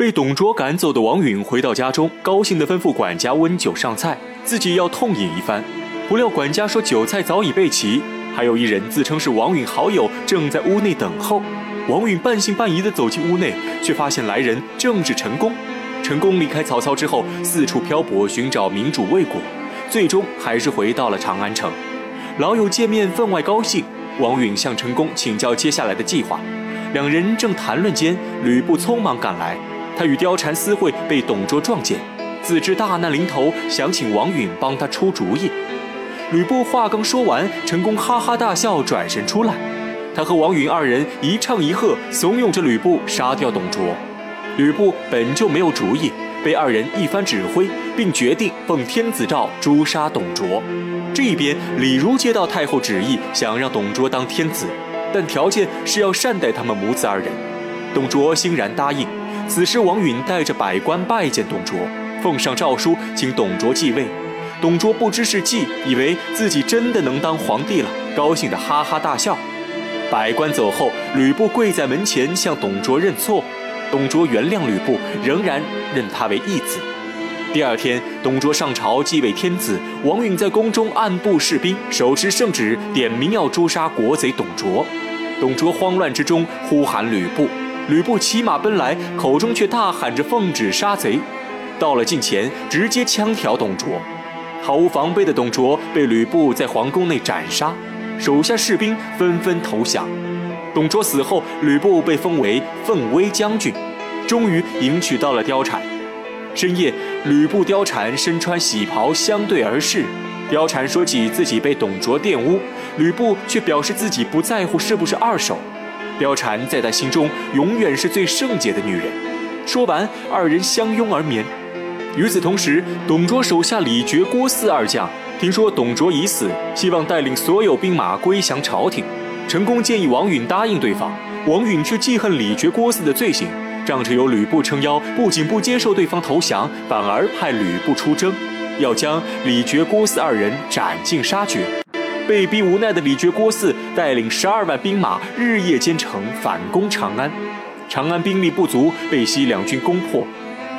被董卓赶走的王允回到家中，高兴地吩咐管家温酒上菜，自己要痛饮一番。不料管家说酒菜早已备齐，还有一人自称是王允好友，正在屋内等候。王允半信半疑地走进屋内，却发现来人正是陈宫。陈宫离开曹操之后，四处漂泊寻找明主未果，最终还是回到了长安城。老友见面分外高兴，王允向陈宫请教接下来的计划。两人正谈论间，吕布匆忙赶来。他与貂蝉私会，被董卓撞见，自知大难临头，想请王允帮他出主意。吕布话刚说完，陈宫哈哈大笑，转身出来。他和王允二人一唱一和，怂恿着吕布杀掉董卓。吕布本就没有主意，被二人一番指挥，并决定奉天子诏诛杀董卓。这边，李儒接到太后旨意，想让董卓当天子，但条件是要善待他们母子二人。董卓欣然答应。此时，王允带着百官拜见董卓，奉上诏书，请董卓继位。董卓不知是计，以为自己真的能当皇帝了，高兴得哈哈大笑。百官走后，吕布跪在门前向董卓认错，董卓原谅吕布，仍然认他为义子。第二天，董卓上朝继位天子，王允在宫中暗布士兵，手持圣旨，点名要诛杀国贼董卓。董卓慌乱之中呼喊吕布。吕布骑马奔来，口中却大喊着奉旨杀贼。到了近前，直接枪挑董卓。毫无防备的董卓被吕布在皇宫内斩杀，手下士兵纷纷投降。董卓死后，吕布被封为奋威将军，终于迎娶到了貂蝉。深夜，吕布、貂蝉身穿喜袍相对而视。貂蝉说起自己被董卓玷污，吕布却表示自己不在乎是不是二手。貂蝉在他心中永远是最圣洁的女人。说完，二人相拥而眠。与此同时，董卓手下李傕、郭汜二将听说董卓已死，希望带领所有兵马归降朝廷。陈宫建议王允答应对方，王允却记恨李傕、郭汜的罪行，仗着有吕布撑腰，不仅不接受对方投降，反而派吕布出征，要将李傕、郭汜二人斩尽杀绝。被逼无奈的李傕、郭汜带领十二万兵马日夜兼程反攻长安，长安兵力不足，被西两军攻破。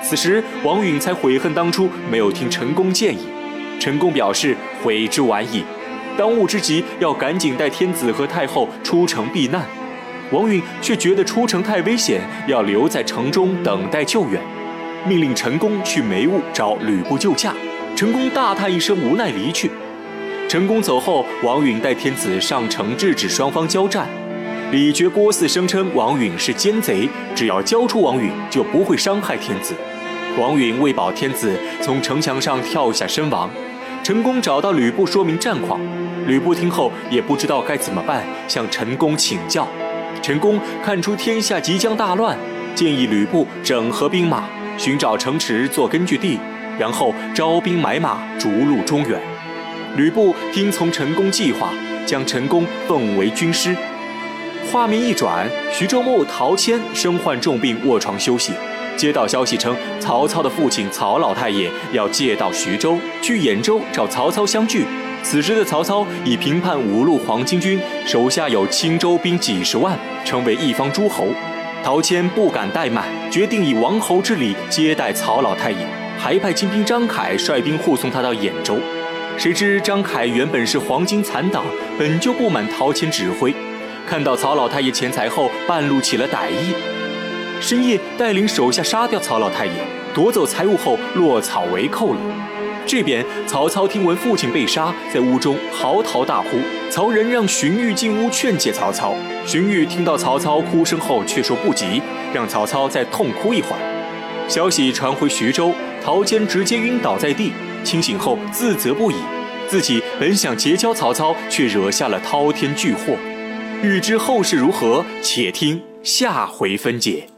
此时王允才悔恨当初没有听陈宫建议。陈宫表示悔之晚矣，当务之急要赶紧带天子和太后出城避难。王允却觉得出城太危险，要留在城中等待救援，命令陈宫去梅坞找吕布救驾。陈宫大叹一声，无奈离去。陈宫走后，王允带天子上城制止双方交战。李傕、郭汜声称王允是奸贼，只要交出王允，就不会伤害天子。王允为保天子，从城墙上跳下身亡。陈宫找到吕布说明战况，吕布听后也不知道该怎么办，向陈宫请教。陈宫看出天下即将大乱，建议吕布整合兵马，寻找城池做根据地，然后招兵买马，逐鹿中原。吕布听从陈宫计划，将陈宫奉为军师。画面一转，徐州牧陶谦身患重病，卧床休息。接到消息称，曹操的父亲曹老太爷要借道徐州，去兖州找曹操相聚。此时的曹操已平叛五路黄巾军，手下有青州兵几十万，成为一方诸侯。陶谦不敢怠慢，决定以王侯之礼接待曹老太爷，还派亲兵张凯率兵护送他到兖州。谁知张凯原本是黄巾残党，本就不满陶谦指挥，看到曹老太爷钱财后，半路起了歹意。深夜带领手下杀掉曹老太爷，夺走财物后落草为寇了。这边曹操听闻父亲被杀，在屋中嚎啕大哭。曹仁让荀彧进屋劝解曹操，荀彧听到曹操哭声后，却说不急，让曹操再痛哭一会儿。消息传回徐州，陶谦直接晕倒在地。清醒后自责不已，自己本想结交曹操，却惹下了滔天巨祸。欲知后事如何，且听下回分解。